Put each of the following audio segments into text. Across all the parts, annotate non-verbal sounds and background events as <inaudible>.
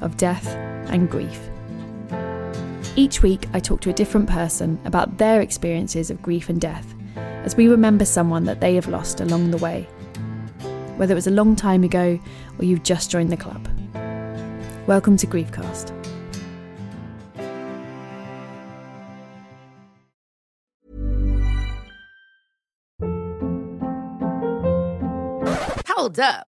of death and grief. Each week, I talk to a different person about their experiences of grief and death as we remember someone that they have lost along the way, whether it was a long time ago or you've just joined the club. Welcome to Griefcast. Hold up.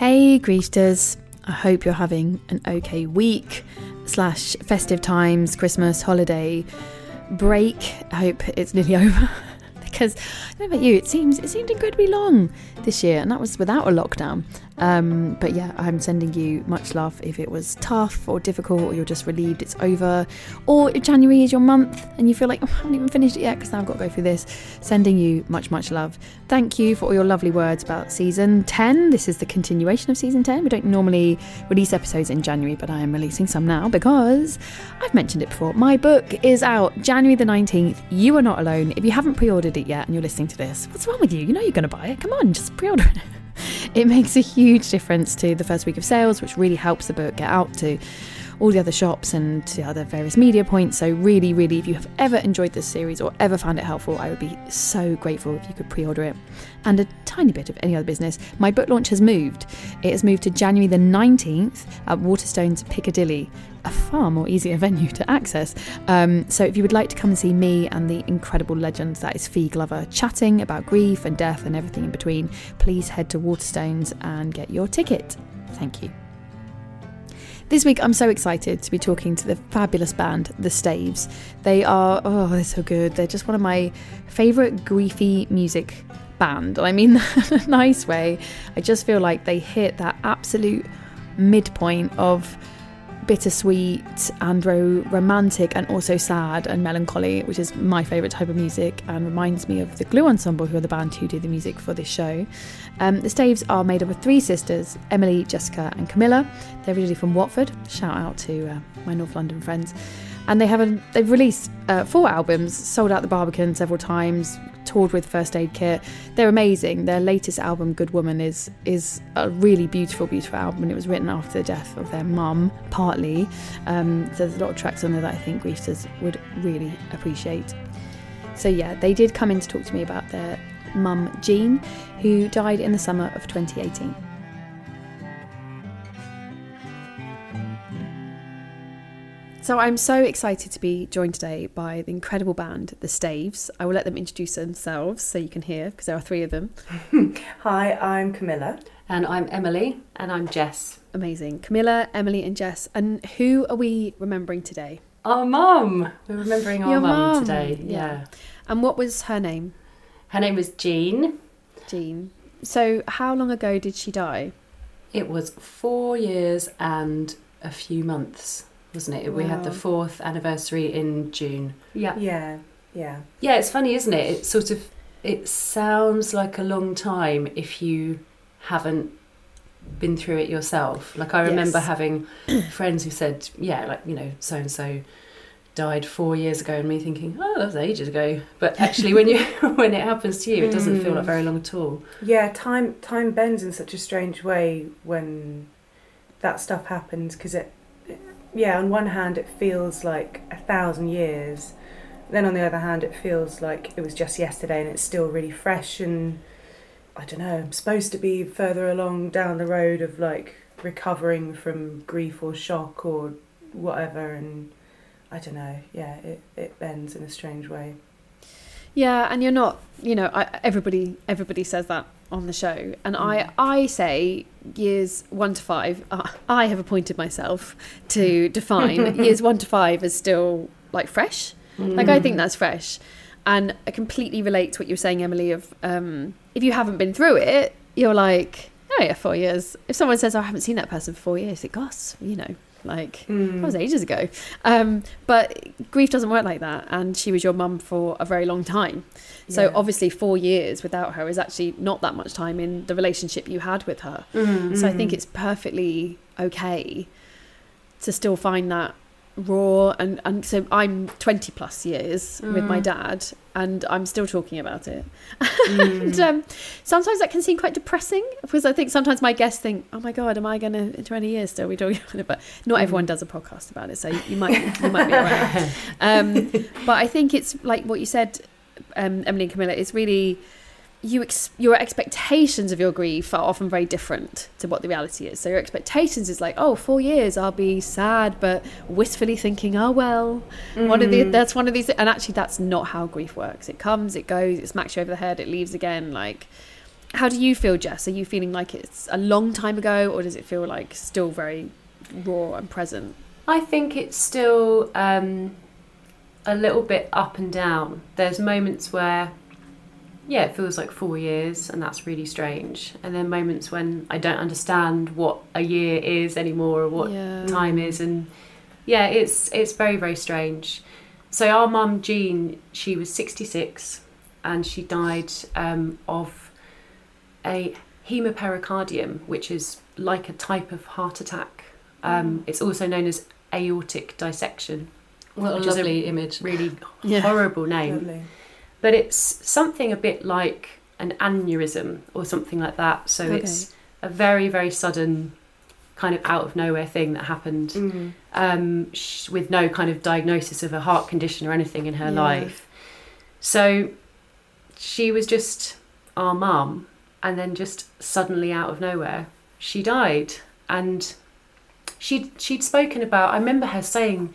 Hey, Griefsters. I hope you're having an okay week slash festive times, Christmas, holiday, break. I hope it's nearly <laughs> over. because I don't know about you, it seems it seemed incredibly long this year, and that was without a lockdown. Um, but yeah, I'm sending you much love if it was tough or difficult, or you're just relieved it's over, or if January is your month and you feel like oh, I haven't even finished it yet because now I've got to go through this. Sending you much, much love. Thank you for all your lovely words about season 10. This is the continuation of season 10. We don't normally release episodes in January, but I am releasing some now because I've mentioned it before. My book is out January the 19th. You are not alone. If you haven't pre ordered it yet and you're listening to this, what's wrong with you? You know you're going to buy it. Come on, just pre order it. <laughs> It makes a huge difference to the first week of sales, which really helps the book get out to all the other shops and to other various media points. So, really, really, if you have ever enjoyed this series or ever found it helpful, I would be so grateful if you could pre order it. And a tiny bit of any other business. My book launch has moved. It has moved to January the 19th at Waterstones Piccadilly, a far more easier <laughs> venue to access. Um, so, if you would like to come and see me and the incredible legend that is Fi Glover chatting about grief and death and everything in between, please head to Waterstones and get your ticket. Thank you. This week, I'm so excited to be talking to the fabulous band, The Staves. They are, oh, they're so good. They're just one of my favourite griefy music band. And I mean <laughs> that in a nice way. I just feel like they hit that absolute midpoint of bittersweet and ro- romantic and also sad and melancholy, which is my favourite type of music and reminds me of the Glue Ensemble, who are the band who do the music for this show. Um, the Staves are made up of three sisters, Emily, Jessica, and Camilla. They're originally from Watford. Shout out to uh, my North London friends. And they have a, they've released uh, four albums, sold out the Barbican several times, toured with First Aid Kit. They're amazing. Their latest album, Good Woman, is is a really beautiful, beautiful album, and it was written after the death of their mum, partly. Um, so there's a lot of tracks on there that I think griefsters would really appreciate. So yeah, they did come in to talk to me about their mum, Jean, who died in the summer of 2018. So I'm so excited to be joined today by the incredible band, The Staves. I will let them introduce themselves so you can hear, because there are three of them. <laughs> Hi, I'm Camilla. And I'm Emily. And I'm Jess. Amazing. Camilla, Emily, and Jess. And who are we remembering today? Our mum. We're remembering our mum mum, today. yeah. Yeah. And what was her name? Her name was Jean. Jean. So how long ago did she die? It was four years and a few months, wasn't it? We had the fourth anniversary in June. Yeah. Yeah, yeah. Yeah, it's funny, isn't it? It sort of it sounds like a long time if you haven't been through it yourself. Like I remember Yes. having <coughs> friends who said, "Yeah, like you know, so and so died four years ago," and me thinking, "Oh, that was ages ago." But <laughs> actually, when you <laughs> when it happens to you, it doesn't feel like mm. very long at all. Yeah, time time bends in such a strange way when that stuff happens because it, yeah, on one hand it feels like a thousand years, then on the other hand it feels like it was just yesterday and it's still really fresh and I don't know. I'm supposed to be further along down the road of like recovering from grief or shock or whatever and I don't know. Yeah, it it bends in a strange way. Yeah, and you're not, you know, I, everybody everybody says that on the show, and I I say years one to five. Uh, I have appointed myself to define <laughs> years one to five as still like fresh. Like I think that's fresh, and I completely relate to what you're saying, Emily. Of um, if you haven't been through it, you're like, oh yeah, four years. If someone says oh, I haven't seen that person for four years, it goes, you know, like hmm. that was ages ago. Um, but grief doesn't work like that, and she was your mum for a very long time. So Yeah. obviously, four years without her is actually not that much time in the relationship you had with her. Hmm. So I think hmm. it's perfectly okay to still find that raw and and so I'm 20 plus years with my dad and I'm still talking about it. <laughs> And um, sometimes that can seem quite depressing because I think sometimes my guests think oh my god am I going to in 20 years still be talking about it? But not everyone does a podcast about it so you might you might be right. <laughs> Um, but I think it's like what you said um, Emily and Camilla it's really you ex- your expectations of your grief are often very different to what the reality is. So your expectations is like, oh, four years, I'll be sad, but wistfully thinking, oh well, one of the that's one of these, and actually that's not how grief works. It comes, it goes, it smacks you over the head, it leaves again. Like, how do you feel, Jess? Are you feeling like it's a long time ago, or does it feel like still very raw and present? I think it's still um, a little bit up and down. There's moments where, yeah, it feels like four years, and that's really strange. And then moments when I don't understand what a year is anymore, or what Yeah. time is, and yeah, it's it's very very strange. So our mum Jean, she was 66, and she died um, of a hemopericardium, which is like a type of heart attack. Um, It's also known as aortic dissection. What a lovely image. Really Yeah. horrible name. Lovely. But it's something a bit like an aneurysm or something like that. So Okay. it's a very, very sudden, kind of out of nowhere thing that happened Mm. um, sh- with no kind of diagnosis of a heart condition or anything in her Yeah. life. So she was just our mum, and then just suddenly out of nowhere, she died. And she'd she'd spoken about. I remember her saying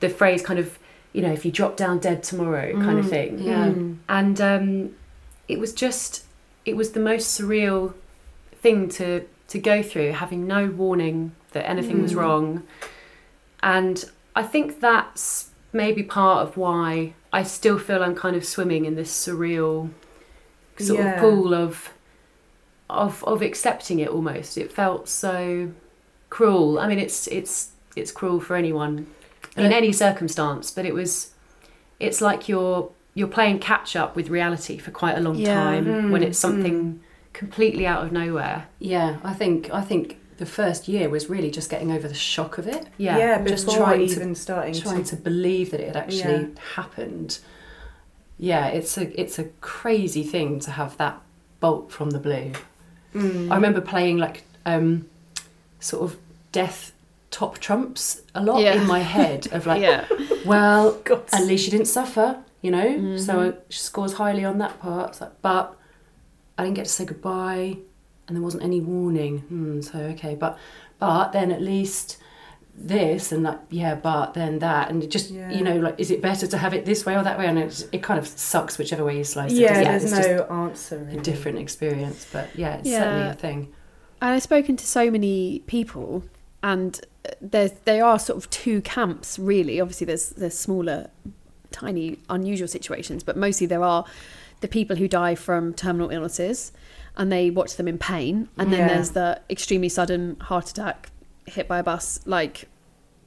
the phrase kind of, you know, if you drop down dead tomorrow, kind of mm-hmm. thing. Yeah. Mm. And um, it was just, it was the most surreal thing to to go through, having no warning that anything was mm. wrong. And I think that's maybe part of why I still feel I'm kind of swimming in this surreal sort Yeah. of pool of of of accepting it almost. It felt so cruel. I mean it's it's it's cruel for anyone in Uh, any circumstance, but it was it's like you're you're playing catch up with reality for quite a long Yeah. time when it's something completely out of nowhere. Yeah, I think I think the first year was really just getting over the shock of it. Yeah. Yeah, just before trying even to starting trying to to believe that it had actually Yeah. happened. Yeah, it's a it's a crazy thing to have that bolt from the blue. Mm. I remember playing like um, sort of death top trumps a lot Yeah. in my head of like, yeah. well, God. at least she didn't suffer, you know. So she scores highly on that part. Like, but I didn't get to say goodbye, and there wasn't any warning. Hmm, so okay, but but then at least this and like yeah, but then that, and it just Yeah. you know like, is it better to have it this way or that way? And it's, it kind of sucks whichever way you slice it. yeah, doesn't there's it's no answer. a different experience, but yeah, it's Yeah. certainly a thing. And I've spoken to so many people, and there's there are sort of two camps really. Obviously, there's there's smaller, tiny, unusual situations, but mostly there are the people who die from terminal illnesses, and they watch them in pain, and then Yeah. there's the extremely sudden heart attack, hit by a bus, like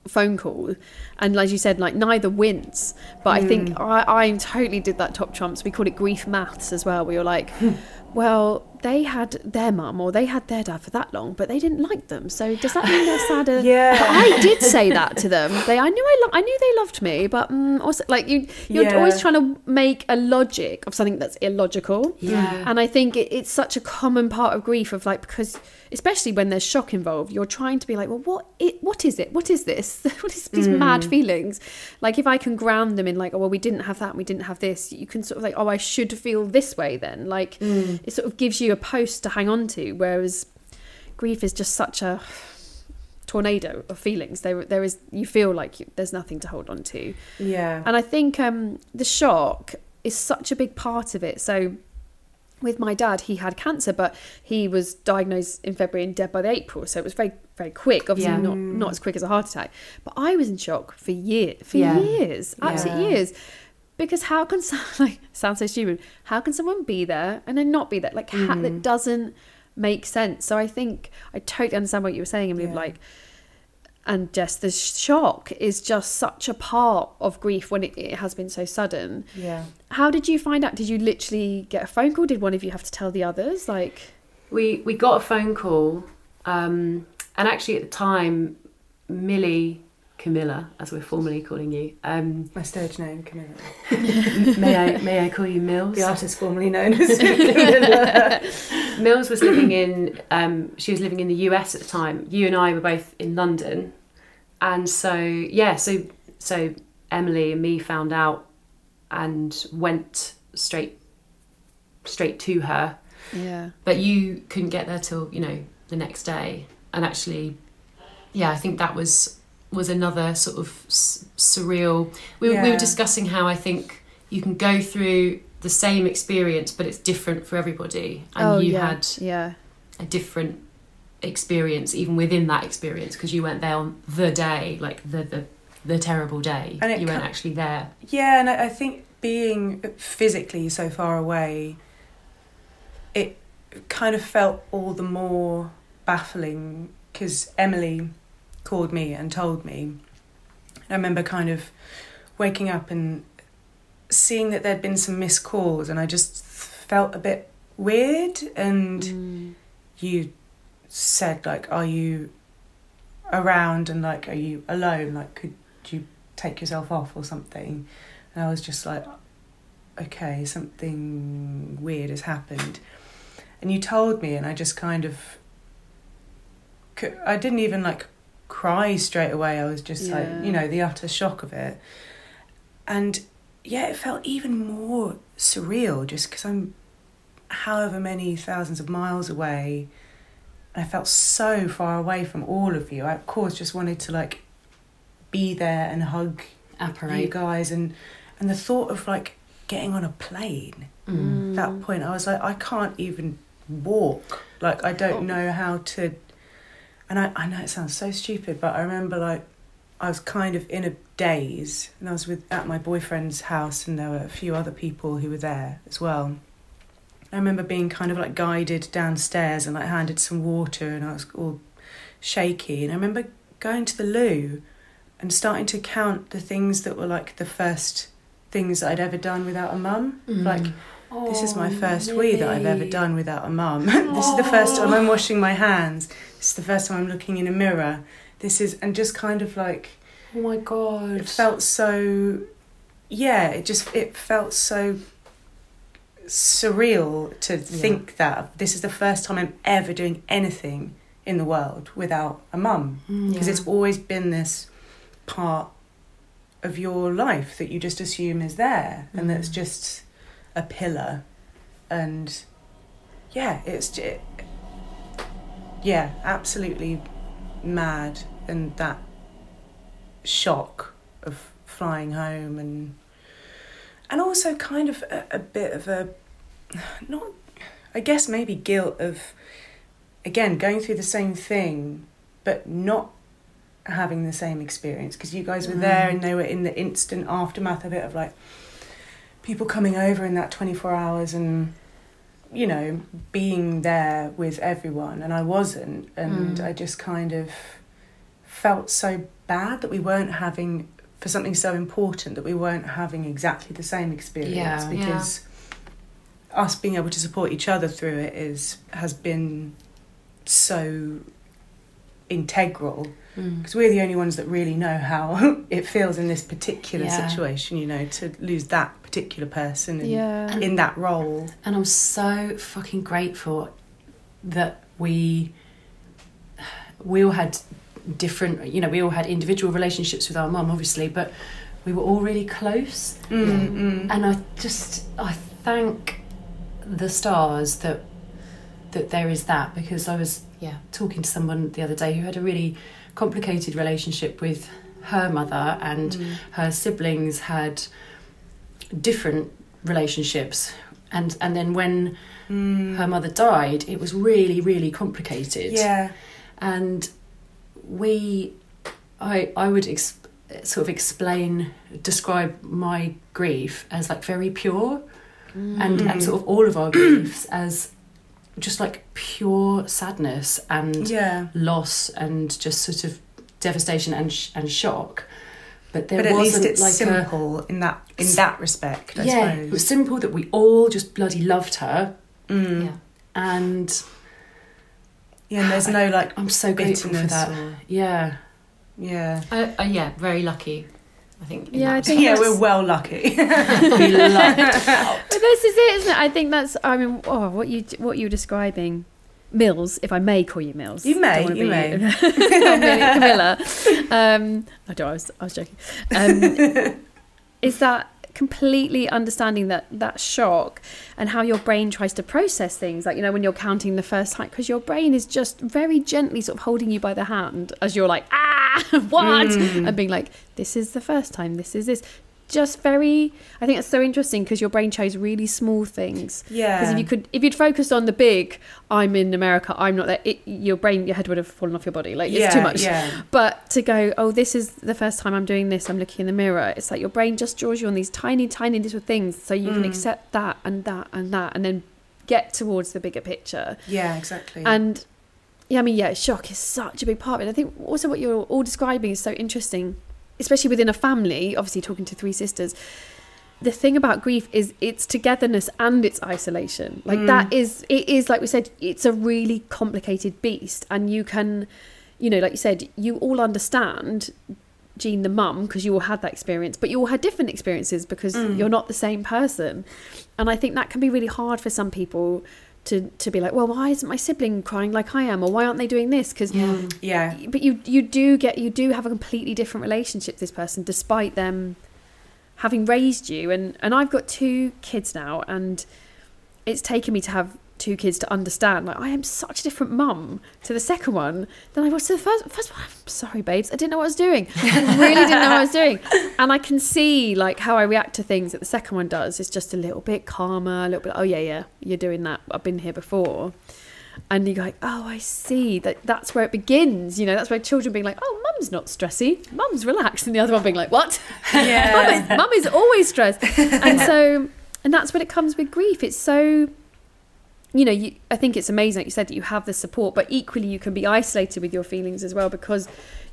phone call. And as you said like neither wins but i think hmm. I, I totally did that top trumps. We called it grief maths as well. We were like <laughs> well they had their mum or they had their dad for that long, but they didn't like them. So does that mean they're sadder? <laughs> Yeah. But I did say that to them. They, I knew I, lo- I knew they loved me, but mm, also like you, you're Yeah. always trying to make a logic of something that's illogical. Yeah. And I think it, it's such a common part of grief of like because especially when there's shock involved, you're trying to be like, well, what it, what is it? What is this? <laughs> what is these mad feelings? Like if I can ground them in like, oh well, we didn't have that, and we didn't have this. You can sort of like, oh, I should feel this way then. Like it sort of gives you a post to hang on to. Whereas grief is just such a tornado of feelings. There, there is you feel like you, there's nothing to hold on to. Yeah. And I think um, the shock is such a big part of it. So, with my dad, he had cancer, but he was diagnosed in February and dead by the April. So it was very, very quick. Obviously, Yeah. not not as quick as a heart attack. But I was in shock for years, for Yeah. years, absolute Yeah. years. Because how can some <laughs> like sounds so stupid? How can someone be there and then not be there? Like ha- that doesn't make sense. So I think I totally understand what you were saying, and Yeah. like and just the shock is just such a part of grief when it, it has been so sudden. Yeah. How did you find out? Did you literally get a phone call? Did one of you have to tell the others? Like, we we got a phone call, um, and actually at the time, Millie Camilla, as we're formally calling you, um, My stage name, Camilla. <laughs> may I may I call you Mills? The artist formerly known as <laughs> Camilla. Mills was living in um, she was living in the US at the time. You and I were both in London, and so yeah, so so Emily and me found out and went straight straight to her. yeah, But you couldn't get there till you know the next day, and actually, yeah, I think that was was another sort of s- surreal. We, were we were discussing how I think you can go through the same experience, but it's different for everybody, and oh you yeah, had yeah, a different experience even within that experience because you weren't there on the day, like the the, the terrible day. And you weren't actually there. Yeah, and I I think being physically so far away, it kind of felt all the more baffling because Emily called me and told me. I remember kind of waking up and seeing that there'd been some missed calls, and I just felt a bit weird. And Mm. you said, like, are you around and like, are you alone? Like, could you take yourself off or something? And I was just like, okay, something weird has happened. And you told me, and I just kind of, I didn't even like cry straight away. I was just Yeah. like, you know, the utter shock of it. And yeah, it felt even more surreal just because I'm however many thousands of miles away. I felt so far away from all of you. I, of course, just wanted to like be there and hug you guys and and the thought of like getting on a plane Mm. that point i was like i can't even walk like i don't know how to and I, I know it sounds so stupid but i remember like i was kind of in a daze and i was with at my boyfriend's house and there were a few other people who were there as well i remember being kind of like guided downstairs and like handed some water and i was all shaky and i remember going to the loo and starting to count the things that were like the first things I'd ever done without a mum. Mm. Like, this is my oh, first wee that I've ever done without a mum. <laughs> this is the first time I'm washing my hands. Is the first time I'm looking in a mirror. This is, and just kind of like, Oh my god. it felt so, yeah, it just, it felt so surreal to think that this is the first time I'm ever doing anything in the world without a mum. Mm, because it's always been this part of your life that you just assume is there and that's mm. just a pillar. And yeah it's j- yeah absolutely mad and that shock of flying home and and also kind of a, a bit of a not i guess maybe guilt of again going through the same thing but not having the same experience because you guys were mm. there and they were in the instant aftermath of it of like people coming over in that 24 hours and you know being there with everyone and I wasn't and hmm. I just kind of felt so bad that we weren't having for something so important that we weren't having exactly the same experience Yeah. because us being able to support each other through it is has been so integral Mm. because we're the only ones that really know how <laughs> it feels in this particular Yeah. situation you know to lose that particular person in, Yeah. in that role And I'm so fucking grateful that we we all had different you know, we all had individual relationships with our mum obviously, but we were all really close. Mm, mm. And I just I thank the stars that that there is that because I was Yeah. talking to someone the other day who had a really complicated relationship with her mother and mm. her siblings had different relationships. And and then when mm. her mother died it was really really complicated. Yeah. And we i i would ex- sort of explain describe my grief as like very pure mm. and and mm-hmm. sort of all of our <clears throat> griefs as just like pure sadness and yeah. loss and just sort of devastation and sh- and shock. But there but at wasn't it's like a simple in that in that respect I yeah suppose it was simple that we all just bloody loved her. Mm. Yeah. and yeah and there's no like i'm so grateful for that. or- yeah. Yeah. Uh, uh, yeah, very lucky. I think. in Yeah, I think yeah that's- we're well lucky <laughs> <laughs> we But this is it, isn't it? I think that's. I mean, oh, what you what you were describing, Mills, if I may call you Mills. You may, you be- may. <laughs> Camilla. Um, I don't. I was, I was joking. Um, is that completely understanding that that shock and how your brain tries to process things like you know when you're counting the first time because your brain is just very gently sort of holding you by the hand as you're like ah <laughs> what? Mm. and being like this is the first time this is this. Just very i think it's so interesting because your brain chose really small things. Yeah. Because if you could if you'd focused on the big i'm in america i'm not there it, your brain your head would have fallen off your body like it's too much. yeah. But to go, oh, this is the first time I'm doing this, I'm looking in the mirror, it's like your brain just draws you on these tiny, tiny little things so you can Mm. accept that and that and that and then get towards the bigger picture. yeah exactly. And yeah, I mean, yeah, shock is such a big part of it. I think also what you're all describing is so interesting, especially within a family, obviously talking to three sisters. The thing about grief is its togetherness and its isolation. Like Mm. that is it is like we said, it's a really complicated beast and you can you know, like you said, you all understand Jean the mum because you all had that experience, but you all had different experiences because Mm. you're not the same person. And I think that can be really hard for some people to to be like, well, why isn't my sibling crying like I am, or why aren't they doing this? Because yeah. Yeah, but you you do get you do have a completely different relationship with this person despite them having raised you. And and I've got two kids now and it's taken me to have two kids to understand like I am such a different mum to the second one than I was to the first first one. I'm sorry babes I didn't know what I was doing. I really didn't know what I was doing. <laughs> And I can see like how I react to things that the second one does. It's just a little bit calmer a little bit oh yeah yeah you're doing that. I've been here before. And you go like, oh, I see. That that's where it begins. You know, that's where children being like, oh, mum's not stressy, mum's relaxed, and the other one being like, what? Yeah. <laughs> mum, is, mum is always stressed, <laughs> and so, and that's when it comes with grief. It's so, you know, you, I think it's amazing, like you said, that you have the support, but equally you can be isolated with your feelings as well because,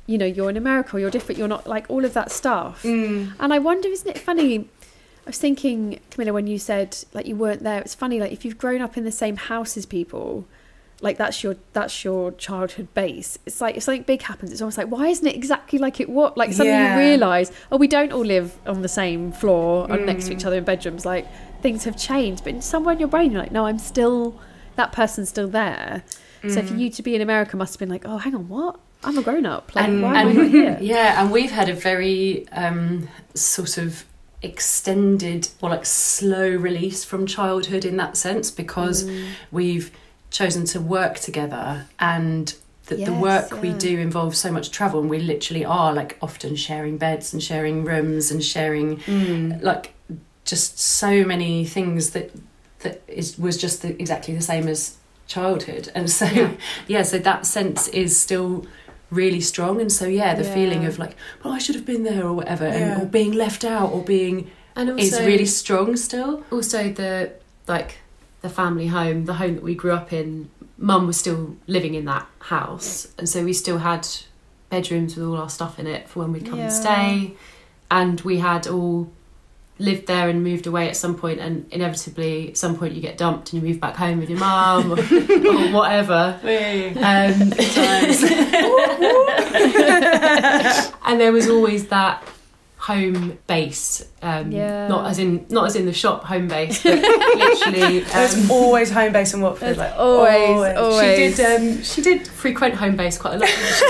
you know, you're in America, or you're different, you're not like all of that stuff. Mm. And I wonder, isn't it funny? I was thinking, Camilla, when you said like you weren't there, it's funny, like if you've grown up in the same house as people, like that's your that's your childhood base. It's like if something big happens, it's almost like why isn't it exactly like it was? Like suddenly Yeah. you realise, oh, we don't all live on the same floor or next to Mm. each other in bedrooms. Like things have changed, but somewhere in your brain, you're like, no, I'm still that person's still there. So Mm. for you to be in America must have been like, oh, hang on, what? I'm a grown up. Like, and, why am I and- not here? <laughs> yeah and we've had a very um, sort of extended or like slow release from childhood in that sense because Mm. we've chosen to work together and the, the Yes, work we do involves so much travel and we literally are like often sharing beds and sharing rooms and sharing Mm. like just so many things that that is was just the, exactly the same as childhood and so yeah. <laughs> Yeah. so that sense is still really strong and so yeah the Yeah. feeling of like well I should have been there or whatever Yeah. and, or being left out or being And also, is really strong still also the like the family home, the home that we grew up in. Mum was still living in that house, and so we still had bedrooms with all our stuff in it for when we'd come and stay, and we had all lived there and moved away at some point and inevitably at some point you get dumped and you move back home with your mum or, <laughs> or whatever. Um, <laughs> <laughs> and there was always that home base um, Yeah. not as in not as in the shop home base but <laughs> literally There's um, always home base in Watford. There's Like, always, always. she did um, she did frequent home base quite a lot didn't she,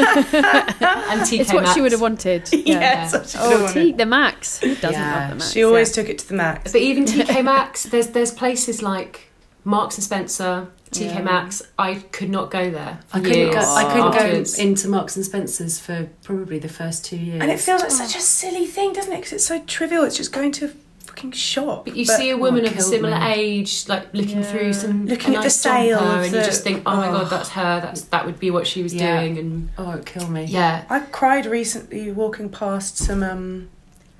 Mel? <laughs> and TK It's what she would have wanted. <laughs> Yeah, Yeah. that's what she would've Oh, wanted. T, the max. Who doesn't Yeah, love the max? She always yeah. took it to the max. But even TK Maxx, there's there's places like Marks and Spencer, TK Yeah. Maxx. I could not go there. I couldn't years go. I couldn't afterwards. go into Marks and Spencers for probably the first two years. And it feels like such a silly thing, doesn't it? Because it's so trivial. It's just going to a fucking shop. But you But- see a woman Oh, of a similar me. age, like looking Yeah. through some Looking a at the nice sale jumper, of and you just think, oh, my oh. god, that's her. That's that would be what she was Yeah. doing, and oh, it killed me. yeah, I cried recently walking past some um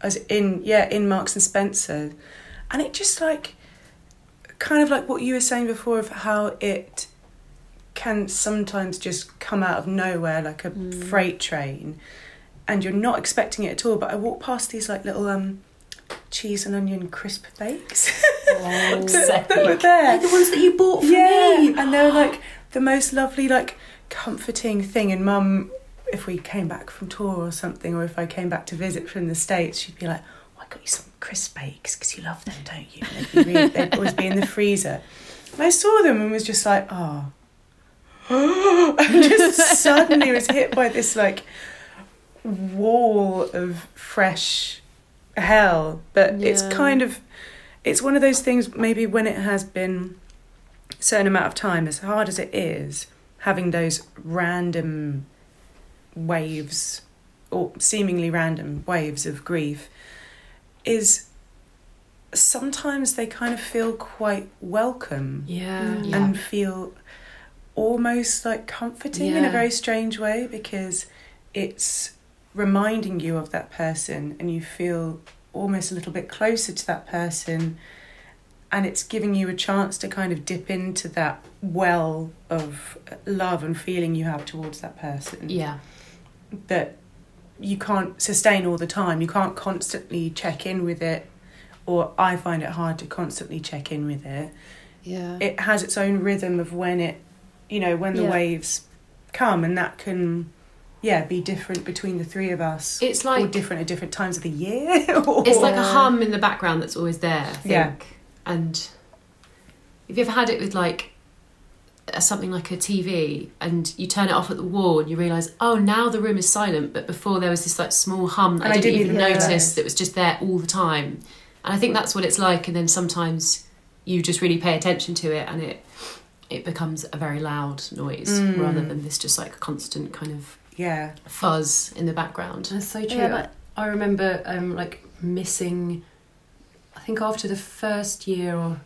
as in yeah, in Marks and Spencer. And it just like kind of like what you were saying before of how it can sometimes just come out of nowhere like a freight train and you're not expecting it at all. But I walked past these like little um cheese and onion crisp bakes that, <laughs> that were there. the ones that you bought for yeah, me. and they're like the most lovely, like comforting thing. And Mum, if we came back from tour or something, or if I came back to visit from the states, she'd be like, oh, "I got you some crisp bakes because you love them, don't you?" And they'd, really, they'd always be in the freezer. And I saw them and was just like, "Oh." <gasps> and just suddenly was hit by this like wall of fresh hell but it's kind of it's one of those things maybe when it has been a certain amount of time as hard as it is having those random waves or seemingly random waves of grief is sometimes they kind of feel quite welcome Yeah. Mm. and feel almost like comforting in a very strange way because it's reminding you of that person and you feel almost a little bit closer to that person and it's giving you a chance to kind of dip into that well of love and feeling you have towards that person yeah, that you can't sustain all the time. You can't constantly check in with it, or I find it hard to constantly check in with it. Yeah. It has its own rhythm of when it, you know, when the Yeah. waves come, and that can, yeah, be different between the three of us. it's or like different at different times of the year. <laughs> or- it's like a hum in the background that's always there. I think. Yeah. And have you ever had it with like something like a TV and you turn it off at the wall and you realise, oh, now the room is silent, but before there was this like small hum that And I I didn't, didn't even even notice realise. that was just there all the time. And I think that's what it's like. And then sometimes you just really pay attention to it and it it becomes a very loud noise Mm. rather than this just like constant kind of yeah, fuzz in the background. That's so true. Yeah, but- I remember um, like missing. I think after the first year, or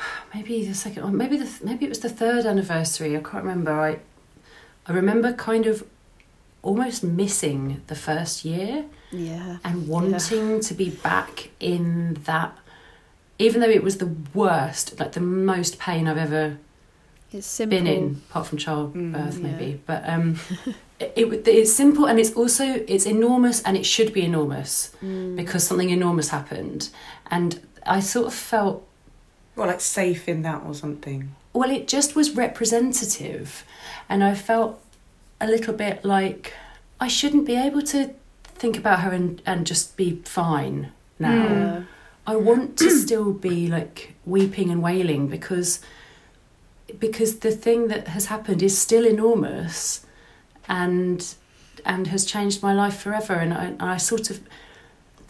<sighs> maybe the second, or maybe the maybe it was the third anniversary. I can't remember. I I remember kind of almost missing the first year Yeah. and wanting to be back in that. Even though it was the worst, like the most pain I've ever been in, apart from childbirth, Mm, maybe. But um, <laughs> it, it it's simple and it's also it's enormous and it should be enormous Mm. because something enormous happened, and I sort of felt or like safe in that or something. well, it just was representative, and I felt a little bit like I shouldn't be able to think about her and and just be fine now. Yeah. I want to <clears throat> still be like weeping and wailing because because the thing that has happened is still enormous and and has changed my life forever and I, and I sort of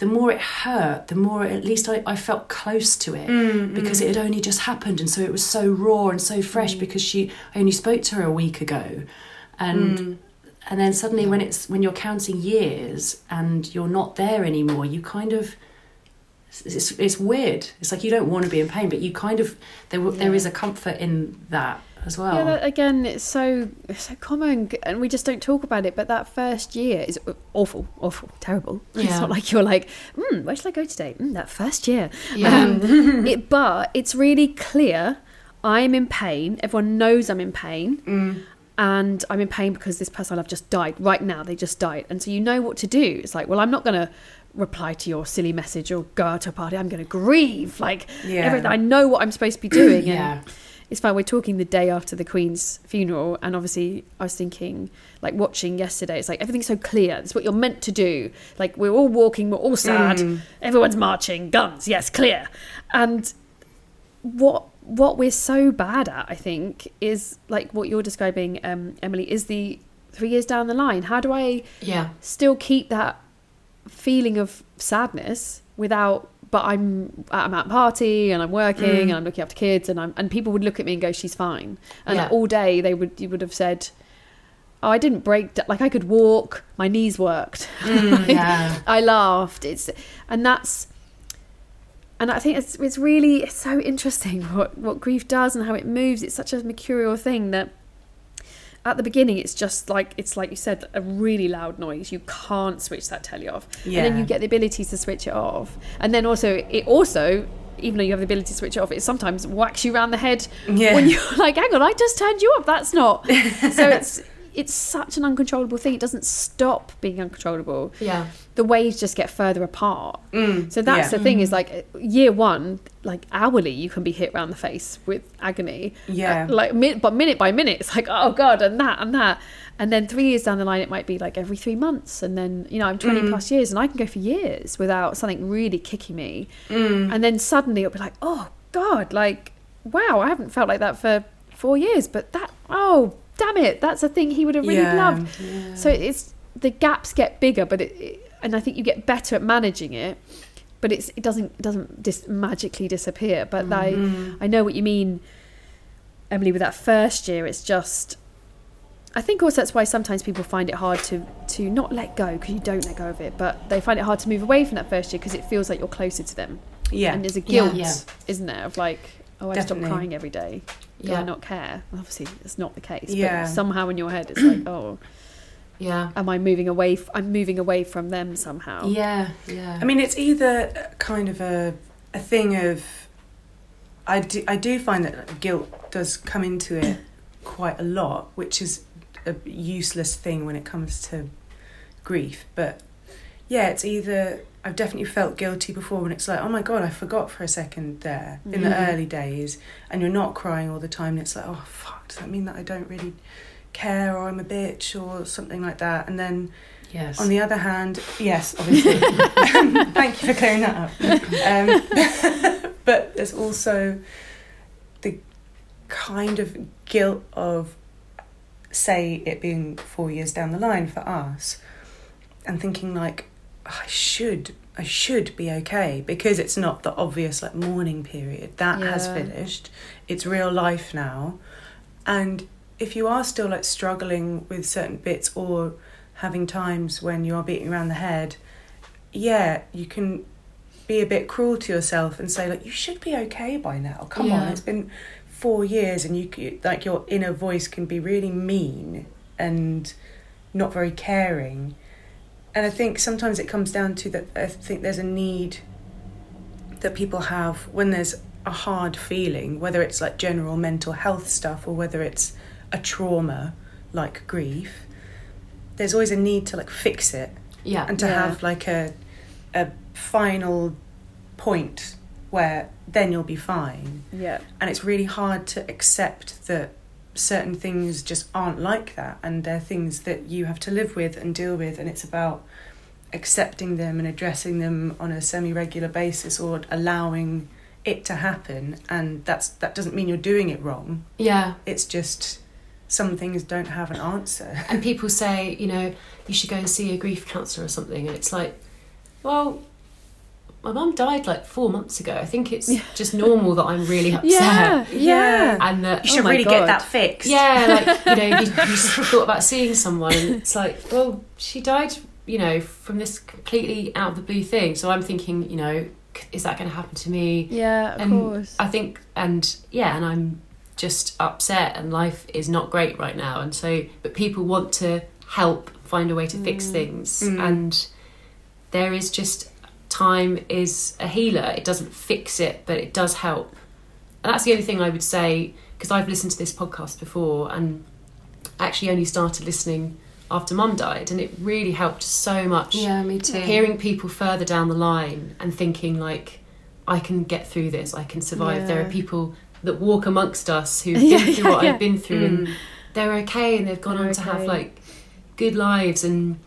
the more it hurt the more at least I, I felt close to it mm, mm. because it had only just happened and so it was so raw and so fresh mm. because she I only spoke to her a week ago and and then suddenly when it's when you're counting years and you're not there anymore you kind of it's, it's weird. It's like you don't want to be in pain but you kind of there w there is a comfort in that as well Yeah, that, again, it's so it's so common, and we just don't talk about it. But that first year is awful, awful, terrible. <laughs> It's not like you're like, mm, where should I go today? Mm, that first year. Yeah. Um, <laughs> it, but it's really clear. I am in pain. Everyone knows I'm in pain, and I'm in pain because this person I love just died right now. They just died, and so you know what to do. It's like, well, I'm not going to reply to your silly message or go out to a party. I'm going to grieve. Like Yeah. everything. I know what I'm supposed to be doing. Yeah. And it's fine. We're talking the day after the Queen's funeral, and obviously, I was thinking, like watching yesterday. It's like everything's so clear. It's what you're meant to do. Like we're all walking, we're all sad. Everyone's marching, guns, yes, clear. And what what we're so bad at, I think, is like what you're describing, um, Emily, is the three years down the line. How do I Yeah. still keep that feeling of sadness without but I'm I'm at a party and I'm working mm. and I'm looking after kids and I'm and people would look at me and go she's fine. And Yeah. all day they would you would have said oh I didn't break like I could walk my knees worked. Like, <laughs> mm, yeah. <laughs> I laughed. It's and that's and I think it's it's really it's so interesting what what grief does and how it moves. It's such a mercurial thing that at the beginning it's just like it's like you said a really loud noise. You can't switch that telly off. And then you get the ability to switch it off. And then also it also even though you have the ability to switch it off it sometimes whacks you around the head Yeah. when you're <laughs> like hang on i just turned you up. That's not. <laughs> So it's it's such an uncontrollable thing it doesn't stop being uncontrollable Yeah. the waves just get further apart Mm, so that's yeah. the thing is like year one like hourly you can be hit around the face with agony Yeah. Uh, like but minute by minute it's like oh god and that and that and then three years down the line it might be like every three months and then you know i'm 20 Mm. plus years and i can go for years without something really kicking me Mm. and then suddenly it'll be like oh god like wow i haven't felt like that for four years but that oh damn it that's a thing he would have really Yeah. loved so it's the gaps get bigger but it, it and i think you get better at managing it but it's it doesn't it doesn't dis- magically disappear but mm-hmm. I I know what you mean Emily with that first year it's just I think also that's why sometimes people find it hard to to not let go because you don't let go of it but they find it hard to move away from that first year because it feels like you're closer to them Yeah. and there's a Yeah. guilt Yeah. isn't there of like oh I Definitely. stop crying every day do I Yeah. not care obviously it's not the case Yeah. but somehow in your head it's like oh <clears throat> Yeah. am I moving away f- I'm moving away from them somehow Yeah. Yeah. I mean, it's either kind of a a thing of I do I do find that guilt does come into it <clears throat> quite a lot, which is a useless thing when it comes to grief. But yeah, it's either I've definitely felt guilty before when it's like, oh my god, I forgot for a second there in the Mhm. early days, and you're not crying all the time. And it's like, oh fuck, does that mean that I don't really care or I'm a bitch or something like that? And then yes. on the other hand, yes, obviously. <laughs> <laughs> Thank you for clearing that up. Um, <laughs> but there's also the kind of guilt of, say, it being four years down the line for us, and thinking like, I should, I should be okay because it's not the obvious like mourning period that has finished. It's real life now, and if you are still like struggling with certain bits or having times when you are beating around the head, yeah, you can be a bit cruel to yourself and say like you should be okay by now. Come on, it's been four years, and you like your inner voice can be really mean and not very caring. And I think sometimes it comes down to that. I think there's a need that people have when there's a hard feeling, whether it's like general mental health stuff or whether it's a trauma like grief. There's always a need to like fix it yeah. and to Yeah. have like a a final point where then you'll be fine. yeah And it's really hard to accept that certain things just aren't like that and they're things that you have to live with and deal with and it's about accepting them and addressing them on a semi-regular basis or allowing it to happen and that's that doesn't mean you're doing it wrong Yeah. it's just some things don't have an answer And people say, you know, you should go and see a grief counsellor or something. And it's like, well, my mum died like four months ago. I think it's just normal that I'm really <laughs> upset. yeah yeah And that, you Oh should my really God. get that fixed yeah, like, <laughs> you know, you, you thought about seeing someone. And it's like, well, she died, you know, from this completely out of the blue thing. So I'm thinking, you know, is that going to happen to me? yeah of and course I think, and yeah, and I'm just upset, and life is not great right now. And so, but people want to help find a way to fix things, Mm. and there is just time is a healer. It doesn't fix it, but it does help. And that's the only thing I would say because I've listened to this podcast before, and actually only started listening after mum died, and it really helped so much. Yeah, me too. Hearing people further down the line and thinking like, I can get through this, I can survive. There are people that walk amongst us who've <laughs> Yeah, been through yeah, what yeah. I've been through, and mm. they're okay, and they've gone They're on to have like good lives and,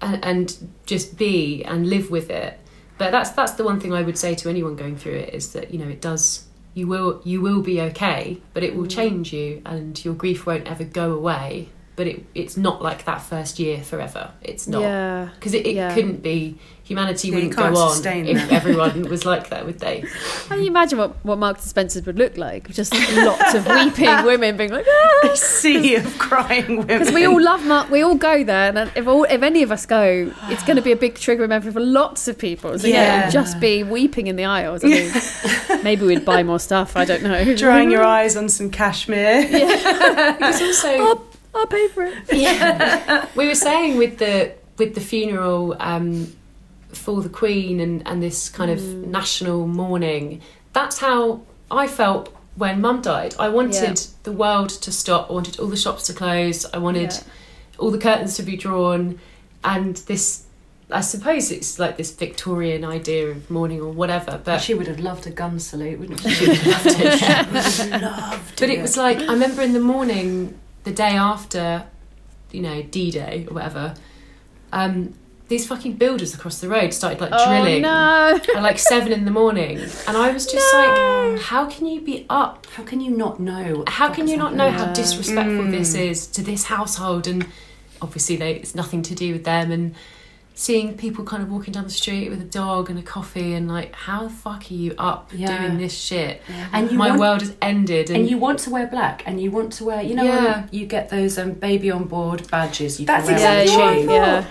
and and just be and live with it. But that's that's the one thing I would say to anyone going through it is that you know it does you will you will be okay, but it will mm. change you, and your grief won't ever go away. But it it's not like that first year forever. It's not Yeah. because it, it Yeah. couldn't be. Humanity Yeah, wouldn't go on sustain if everyone <laughs> was like that, would they? Can you imagine what, what Marks and Spencer's would look like? Just lots of weeping <laughs> women being like, <laughs> ah! A sea of crying women. Because we all love Mark, we all go there, and if all, if any of us go, it's going to be a big trigger memory for lots of people. So yeah, Yeah. it'd just be weeping in the aisles. I mean, maybe we'd buy more stuff. I don't know. drying your eyes on some cashmere. It's also I'll, I'll pay for it. Yeah. we were saying with the with the funeral um, for the Queen and and this kind of Mm. national mourning. That's how I felt when Mum died. I wanted Yeah. the world to stop. I wanted all the shops to close. I wanted Yeah. all the curtains to be drawn, and this. I suppose it's like this Victorian idea of mourning or whatever, but She would have loved a gun salute, wouldn't she? she would have loved it. <laughs> yeah. Loved But it was like I remember in the morning, the day after, you know, D Day or whatever. Um, these fucking builders across the road started like Oh drilling no! at like seven in the morning, and I was just like, "How can you be up? How can you not know? How can you not know how happening? disrespectful this is to this household?" And obviously, they, it's nothing to do with them. And seeing people kind of walking down the street with a dog and a coffee, and like, how the fuck are you up Yeah. doing this shit? And you My want- world has ended, and, And you want to wear black, and you want to wear, you know, Yeah. when you get those um, baby on board badges. You That's can wear exactly what I yeah.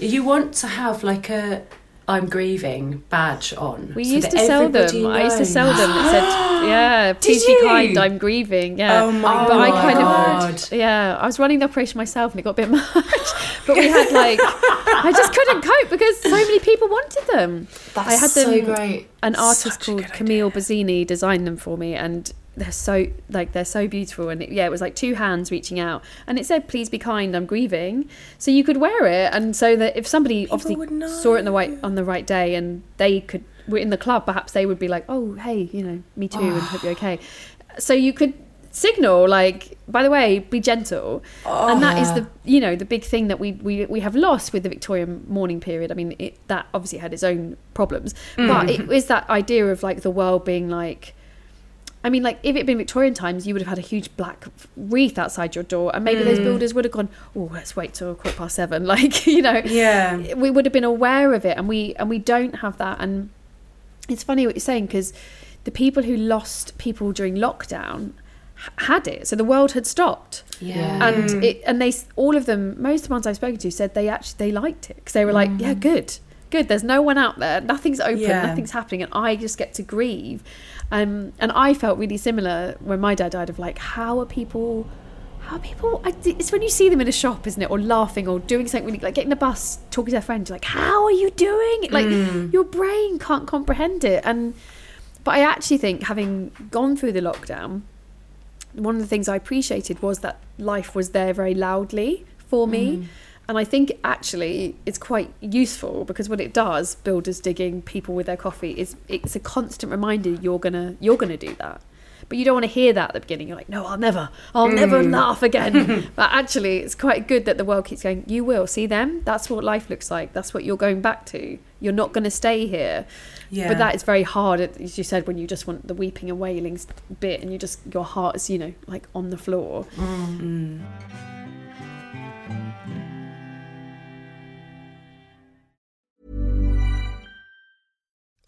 You want to have like a I'm grieving badge on. We so used to sell them. I used to sell them. It said, <gasps> "Yeah, please be kind. I'm grieving." Yeah. Oh my but I God. kind God. of yeah. I was running the operation myself, and it got a bit <laughs> much. but we had like I just couldn't cope because so many people wanted them. that's I had them. so great. An artist Such called Camille Bazzini designed them for me, and they're so like they're so beautiful. And it, yeah, it was like two hands reaching out, and it said, "Please be kind. I'm grieving." So you could wear it, and so that if somebody obviously saw it in the right on the right day, and they could were in the club, perhaps they would be like, "Oh, hey, you know, me too, and hope you're okay." So you could signal like by the way be gentle and that is the you know the big thing that we we, we have lost with the victorian mourning period i mean it, that obviously had its own problems but it is that idea of like the world being like I mean, like if it had been Victorian times, you would have had a huge black wreath outside your door, and maybe those mm. builders would have gone, "Oh, let's wait till quarter past seven. <laughs> Like, you know, Yeah. we would have been aware of it, and we and we don't have that. And it's funny what you're saying because the people who lost people during lockdown had it, so the world had stopped Yeah. and it and they all of them most of the ones I've spoken to said they actually they liked it because they were like yeah mm. good good there's no one out there nothing's open Yeah. nothing's happening and I just get to grieve um, and I felt really similar when my dad died of like how are people how are people I, it's when you see them in a shop isn't it or laughing or doing something really like getting the bus talking to their friends like how are you doing? Like your brain can't comprehend it. And but I actually think having gone through the lockdown one of the things I appreciated was that life was there very loudly for me. And I think actually it's quite useful because what it does, builders digging, people with their coffee, is it's a constant reminder you're gonna you're gonna do that. But you don't want to hear that at the beginning. You're like, no, I'll never, I'll mm. never laugh again. <laughs> but actually, it's quite good that the world keeps going. You will see them. That's what life looks like. That's what you're going back to. You're not going to stay here. Yeah. But that is very hard, as you said, when you just want the weeping and wailing bit, and you just your heart is, you know, like on the floor. Mm. Mm.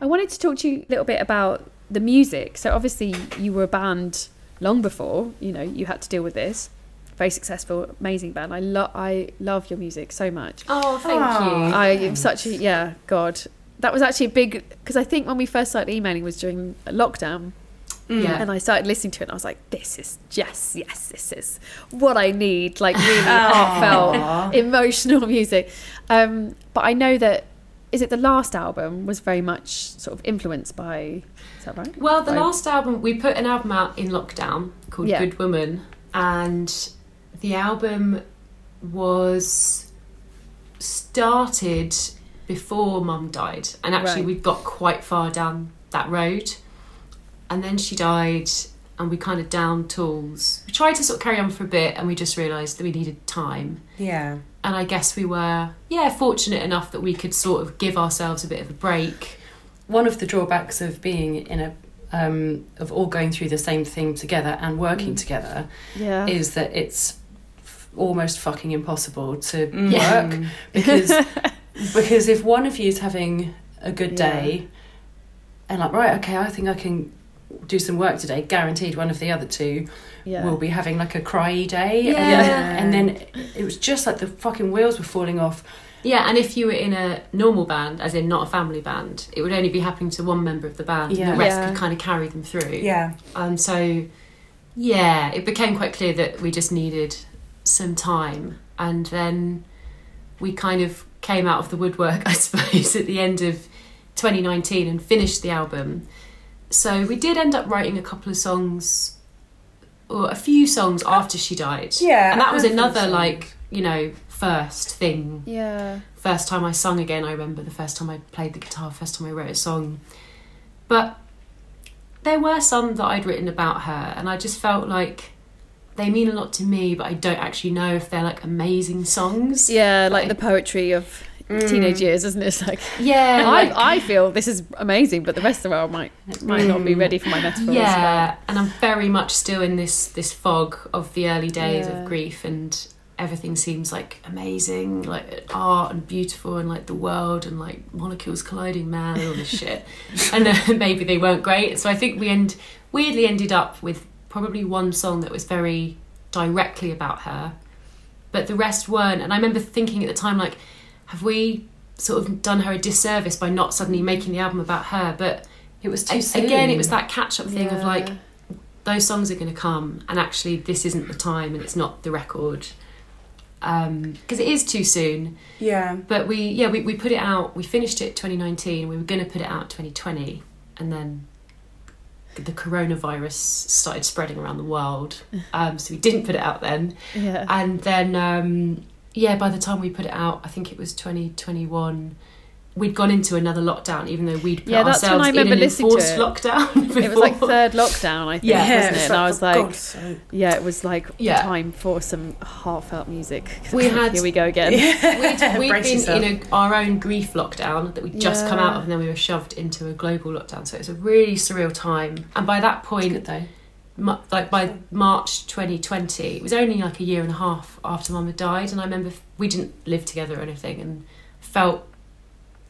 I wanted to talk to you a little bit about the music. So obviously you were a band long before, you know, you had to deal with this. Very successful, amazing band. I love I love your music so much. Oh, thank you. I am such a yeah, God. That was actually a big because I think when we first started emailing was during lockdown. Yeah. And I started listening to it and I was like, this is yes, yes, this is what I need. Like really <laughs> heartfelt, emotional music. Um, but I know that is it the last album was very much sort of influenced by is that right? Well, the By- last album we put an album out in lockdown called Yeah. Good Woman, and the album was started before Mum died, and actually Right. we'd got quite far down that road, and then she died, and we kind of down tools. We tried to sort of carry on for a bit, and we just realised that we needed time Yeah. and I guess we were, yeah, fortunate enough that we could sort of give ourselves a bit of a break. one of the drawbacks of being in a um, of all going through the same thing together and working together Yeah. is that it's f- almost fucking impossible to Yeah. work because <laughs> because if one of you is having a good day and like right okay I think I can do some work today guaranteed one of the other two yeah. will be having like a cry day Yeah. and, then, and then it was just like the fucking wheels were falling off Yeah, and if you were in a normal band, as in not a family band, it would only be happening to one member of the band, Yeah. and the rest Yeah. could kind of carry them through. Yeah. Um, so, yeah, it became quite clear that we just needed some time, and then we kind of came out of the woodwork, <laughs> I suppose, at the end of 2019 and finished the album. So we did end up writing a couple of songs, or a few songs after she died. Yeah, and that was a handful of another like you know first thing yeah. first time I sung again, I remember the first time I played the guitar, first time I wrote a song. But there were some that I'd written about her, and I just felt like they mean a lot to me, but I don't actually know if they're like amazing songs. Yeah, like Like- the poetry of teenage years, isn't it? <laughs> It's like Yeah, like- I, I feel this is amazing, but the rest of the world might might not be ready for my metaphors. yeah, and I'm very much still in this this fog of the early days Yeah. of grief, and everything seems like amazing, like art and beautiful, and like the world and like molecules colliding, man, all this <laughs> shit. And uh, <laughs> maybe they weren't great, so I think we end weirdly ended up with probably one song that was very directly about her, but the rest weren't. And I remember thinking at the time, like, have we sort of done her a disservice by not suddenly making the album about her? But it was too soon again, it was that catch up thing of like those songs are going to come, and actually this isn't the time, and it's not the record because it is too soon. Yeah. But we yeah we, we put it out. We finished it 2019. We were going to put it out 2020, and then the coronavirus started spreading around the world. <laughs> Um, so we didn't put it out then. Yeah. And then, um, yeah, by the time we put it out, I think it was 2021, we'd gone into another lockdown, even though we'd put Yeah, that's when ourselves I in remember an listening to enforced it. lockdown. <laughs> It was like third lockdown, I think, Yeah. wasn't it? it's And I was like, God's sake. yeah, it was like Yeah. time for some heartfelt music. <laughs> We had- here we go again. <laughs> We'd, we'd Brace been yourself. in a, our own grief lockdown that we'd just come out of, and then we were shoved into a global lockdown. So it was a really surreal time. And by that point, good though mu- like by March 2020, it was only like a year and a half after Mum had died, and I remember we didn't live together or anything, and felt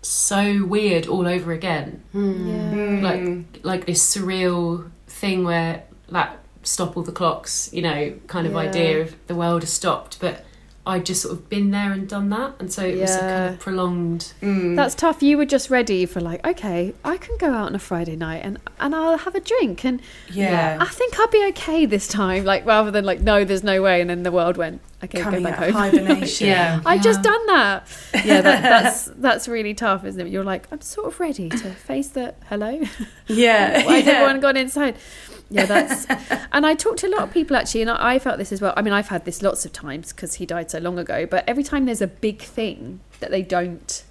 so weird all over again, hmm. Yeah. like like this surreal thing where that stop all the clocks, you know, kind of Yeah. idea of the world has stopped, but I'd just sort of been there and done that, and so it was a kind of prolonged. Mm. That's tough. You were just ready for like, okay, I can go out on a Friday night and and I'll have a drink and Yeah. I think I'll be okay this time. Like rather than like, no, there's no way, and then the world went, okay, Coming go back out of home. hibernation. <laughs> Yeah. I've just done that. Yeah, that, <laughs> that's that's really tough, isn't it? You're like, I'm sort of ready to face the hello. Yeah. <laughs> Why has yeah. everyone gone inside? Yeah, that's. and I talked to a lot of people actually, and I I felt this as well. I mean, I've had this lots of times because he died so long ago. But every time there's a big thing that they don't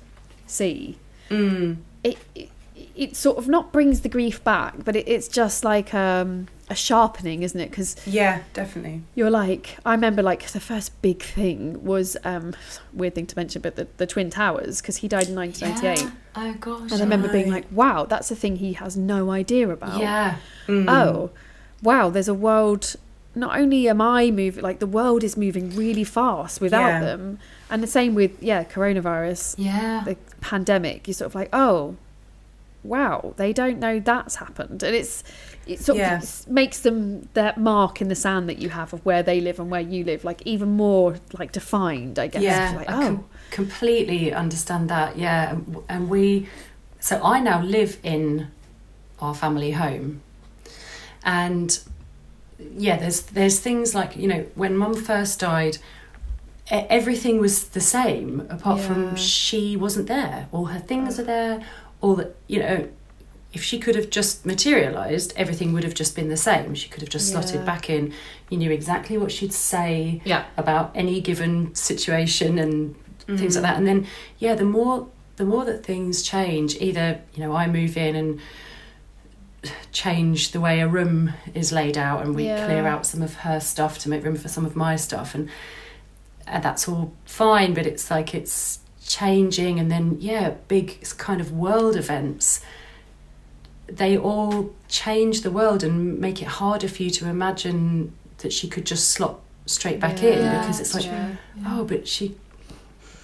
see, Mm. it, it it sort of not brings the grief back, but it, it's just like um, a sharpening, isn't it? Because Yeah, definitely. you're like, I remember like the first big thing was um, weird thing to mention, but the, the Twin Towers because he died in 1998. Oh gosh. And I remember being like, wow, that's a thing he has no idea about. Yeah. Oh, wow, there's a world. Not only am I moving, like the world is moving really fast without Yeah. them. And the same with, yeah, coronavirus, Yeah. the pandemic. You're sort of like, oh, wow, they don't know that's happened. And it's, it sort Yeah. of makes them that mark in the sand that you have of where they live and where you live, like even more like defined, I guess. Yeah, like, I oh, com- completely understand that. Yeah, and, and we. So I now live in our family home, and yeah, there's there's things like you know when Mum first died, everything was the same apart Yeah. from she wasn't there. All her things oh. are there. All that you know. If she could have just materialised, everything would have just been the same. She could have just Yeah. slotted back in. You knew exactly what she'd say Yeah. about any given situation and things like mm-hmm. that. And then, yeah, the more the more that things change, either you know I move in and change the way a room is laid out, and we Yeah. clear out some of her stuff to make room for some of my stuff, and and that's all fine. But it's like it's changing, and then yeah, big kind of world events. They all change the world and make it harder for you to imagine that she could just slot straight back in because it's like, yeah. oh, but she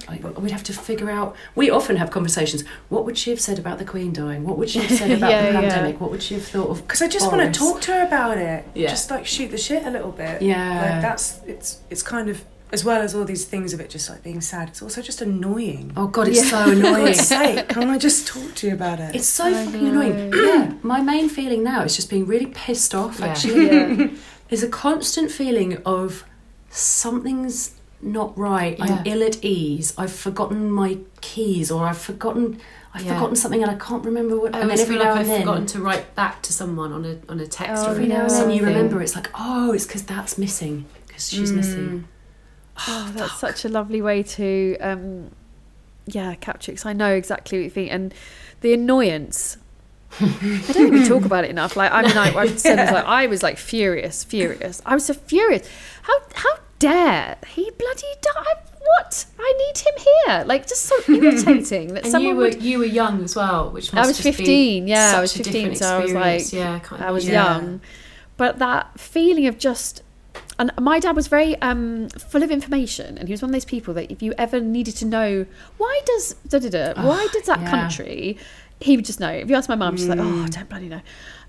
like, we'd have to figure out. We often have conversations. What would she have said about the Queen dying? What would she have said <laughs> about Yeah, the yeah. pandemic? What would she have thought of? Because I just want to talk to her about it. Yeah. Just like shoot the shit a little bit. Yeah. Like that's it's it's kind of as well as all these things of it just like being sad. It's also just annoying. Oh God, it's Yeah. so <laughs> For annoying. God's sake, can I just talk to you about it? It's so fucking annoying. Yeah, <clears throat> my main feeling now is just being really pissed off. Yeah. Actually, yeah. <laughs> there's a constant feeling of something's not right. I'm ill at ease. I've forgotten my keys, or I've forgotten. I've Yeah. forgotten something and I can't remember what. I and then always every feel now like and I've then, forgotten to write back to someone on a on a text Oh, or every now and then you remember. It's like, oh, it's because that's missing. Because she's mm. missing. Oh, that's such a lovely way to, um, yeah, capture it. 'cause I know exactly what you think, and the annoyance. I don't think we talk about it <laughs> enough. Like, I mean, I, I said this, like, I was like furious, furious. I was so furious. How how dare he bloody die? What? I need him here. Like, just so <laughs> irritating that And someone you were would. you were young as well, which I was 15, yeah, I was 15, so I was like- yeah, kind I was yeah. young, but that feeling of just. And my dad was very um, full of information, and he was one of those people that if you ever needed to know why does da da da, why does that yeah. country, he would just know. If you ask my mum, she's like, oh, I don't bloody know.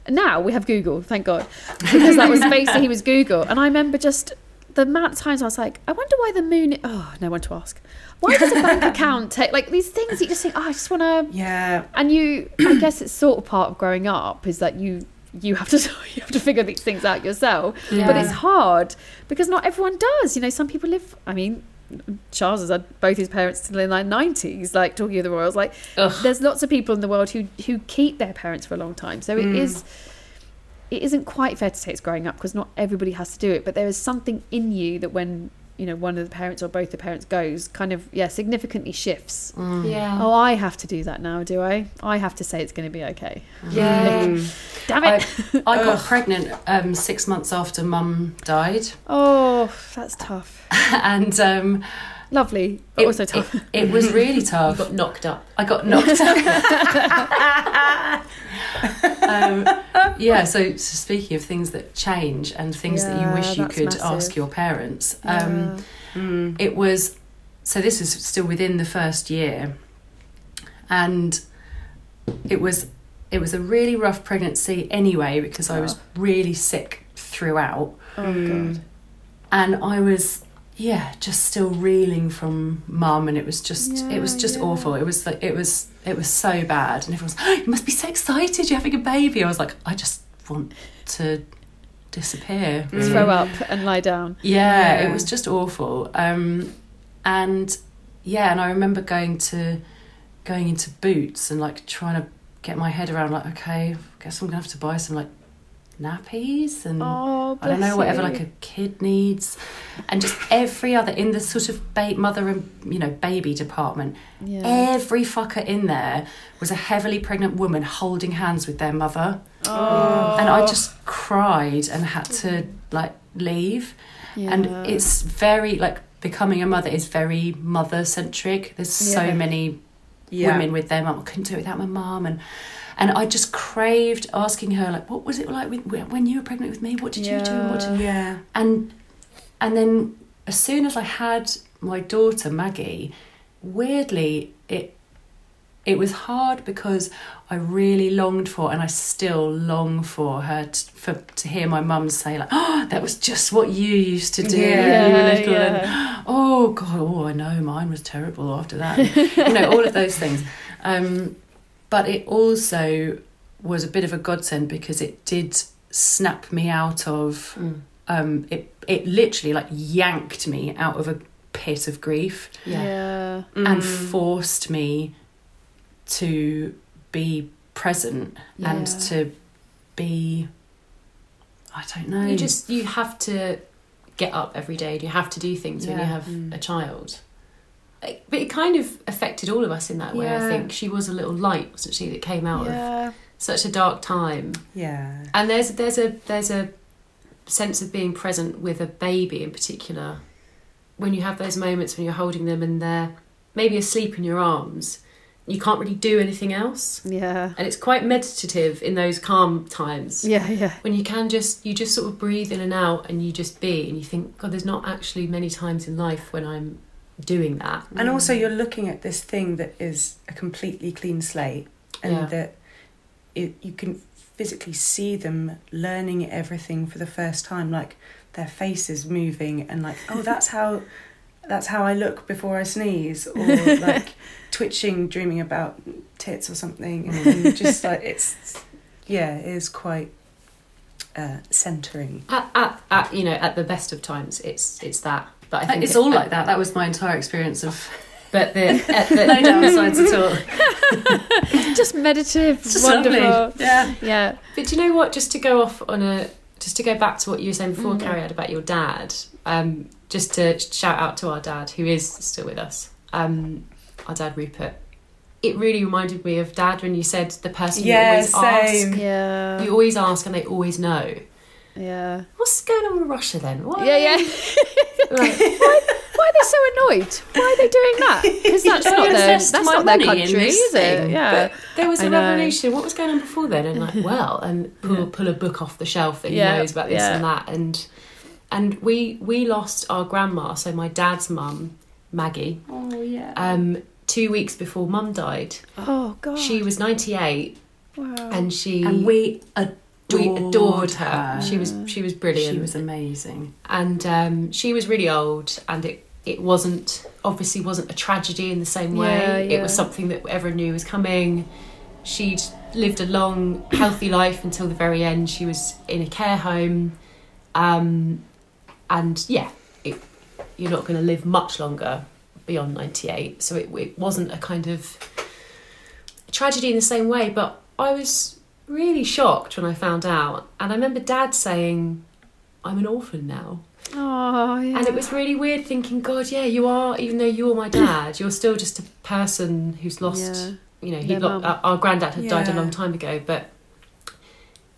Now we have Google, thank God, because that was <laughs> basically he was Google, and I remember just the amount of times I was like, I wonder why the moon. Oh, no one to ask. Why does a bank <laughs> account take like these things? You just think, oh, I just want to yeah. and you i guess it's sort of part of growing up is that you you have to <laughs> you have to figure these things out yourself. But it's hard because not everyone does. You know some people live i mean charles has had both his parents till in their 90s like talking of the royals. Like there's lots of people in the world who who keep their parents for a long time. So it hmm. is it isn't quite fair to say it's growing up because not everybody has to do it. But there is something in you that when you know one of the parents or both the parents goes kind of yeah significantly shifts Yeah. Oh, I have to do that now, do I? I have to say it's going to be okay. yeah. <laughs> Damn it! I got <laughs> pregnant um, six months after Mum died, oh, that's tough. <laughs> and um, Lovely, but it, also tough. It, it was really You tough. got knocked up. I got knocked up. Um, yeah, so, so speaking of things that change and things that you wish you could massive. ask your parents, um, it was so this is still within the first year, and it was it was a really rough pregnancy anyway because I was really sick throughout, oh god. and I was yeah, just still reeling from mum, and it was just it was just awful. It was like it was it was so bad, and everyone was, oh, "You must be so excited! You're having a baby." I was like, "I just want to disappear." really." Throw up and lie down. Yeah, Yeah. it was just awful. Um, and yeah, and I remember going to going into Boots and like trying to get my head around like, okay, I guess I'm gonna have to buy some like nappies and Oh, I don't know whatever you. like a kid needs, and just every other in the sort of ba- mother and you know baby department, Yeah. every fucker in there was a heavily pregnant woman holding hands with their mother Oh. and I just cried and had to like leave. And it's very like becoming a mother is very mother centric. There's so Yeah. many Yeah. women with their mum. I couldn't do it without my mum, and and I just craved asking her like, what was it like with, when you were pregnant with me? What did you do? And what did Yeah. and and then as soon as I had my daughter Maggie, weirdly it it was hard because I really longed for, and I still long for her t- for to hear my mum say like, "Oh, that was just what you used to do when you were Yeah, and yeah. "Oh God, oh I know mine was terrible after that," you know, all of those things. Um, but it also was a bit of a godsend because it did snap me out of mm. um, it. It literally like yanked me out of a pit of grief Yeah. and mm. forced me to be present and to be I don't know. You just you have to get up every day and you have to do things when you Yeah. have mm. a child. Like, But it kind of affected all of us in that way. I think she was a little light, wasn't she, that came out of such a dark time. Yeah. And there's there's a there's a sense of being present with a baby in particular. When you have those moments when you're holding them and they're maybe asleep in your arms, you can't really do anything else. Yeah. And it's quite meditative in those calm times Yeah. Yeah. when you can just you just sort of breathe in and out and you just be and you think god there's not actually many times in life when i'm doing that And also, you're looking at this thing that is a completely clean slate, and Yeah. that it, you can physically see them learning everything for the first time, like their faces moving, and like, oh, <laughs> that's how, that's how I look before I sneeze, or <laughs> like twitching, dreaming about tits or something, and just like <laughs> it's, yeah, it is quite uh, centering. at, at, at you know at the best of times it's it's that but i think it's it- all <laughs> like that. That was my entire experience of <laughs> but the, at the no downsides at all. <laughs> Just meditative. It's just wonderful. lovely. Yeah. Yeah. But do you know what? Just to go off on a, just to go back to what you were saying before, Mm. Carrie, had about your dad. Um, just to shout out to our dad, who is still with us. Um, our dad Rupert. It really reminded me of dad when you said the person Yeah, you always same. ask. Yeah. You always ask, and they always know. Yeah. What's going on with Russia then? Why? Yeah. Yeah. <laughs> <laughs> Like, Why are they so annoyed? Why are they doing that? <laughs> Because that's don't their, that's not their country, is it? Yeah. There was a revolution. What was going on before then? And like, well, and pull pull a book off the shelf that he Yeah, knows about this yeah. and that, and and we we lost our grandma, so my dad's mum, Maggie, Oh yeah. um, two weeks before mum died. Oh God. She was ninety eight, Wow. and she and we adored, we adored her. She was she was brilliant. She was amazing. and um, she was really old and it it wasn't obviously wasn't a tragedy in the same way. Yeah, it was something that everyone knew was coming. She'd lived a long healthy life until the very end. She was in a care home. Um, and yeah it, you're not going to live much longer beyond 98 so it, it wasn't a kind of tragedy in the same way but i was really shocked when i found out and i remember dad saying i'm an orphan now Oh yeah. and it was really weird thinking, God, yeah, you are, even though you're my dad, you're still just a person who's lost, Yeah. you know, he lo- our, our granddad had died a long time ago, but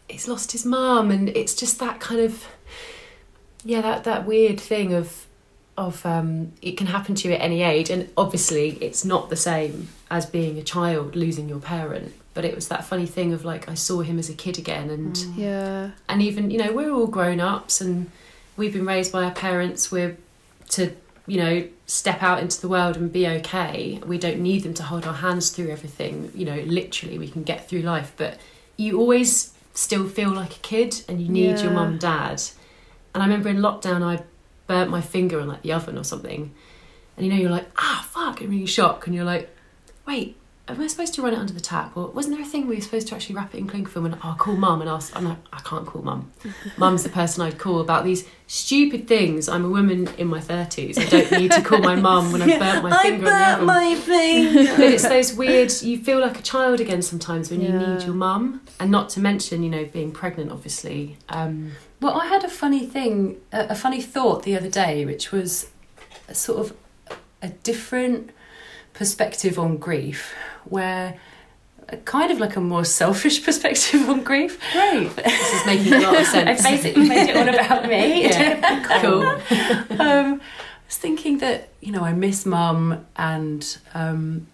he's lost his mum, and it's just that kind of, yeah, that, that weird thing of, of um, it can happen to you at any age, and obviously it's not the same as being a child losing your parent. But it was that funny thing of like I saw him as a kid again, and Yeah. and even you know we're all grown ups and we've been raised by our parents we're to you know step out into the world and be okay we don't need them to hold our hands through everything you know literally we can get through life but you always still feel like a kid and you need your Yeah. mum and dad and i remember in lockdown i burnt my finger on like the oven or something, and you know you're like ah fuck, and you're shock, and you're like, wait, am I supposed to run it under the tap? Or wasn't there a thing we were supposed to actually wrap it in cling film and I'll call mum and ask? I'm like, I can't call mum. <laughs> Mum's the person I'd call about these stupid things. I'm a woman in my 30s. I don't need to call my mum when I've burnt my <laughs> finger on the oven. my finger. But it's those weird, you feel like a child again sometimes when you need your mum. And not to mention, you know, being pregnant, obviously. Um, Well, I had a funny thing, a, a funny thought the other day, which was a sort of a different perspective on grief, where kind of like a more selfish <laughs> perspective on grief. Great. This is making a lot of <laughs> sense. I basically made it all about me. <laughs> Yeah, cool. um, I was thinking that you know I miss mum, and um,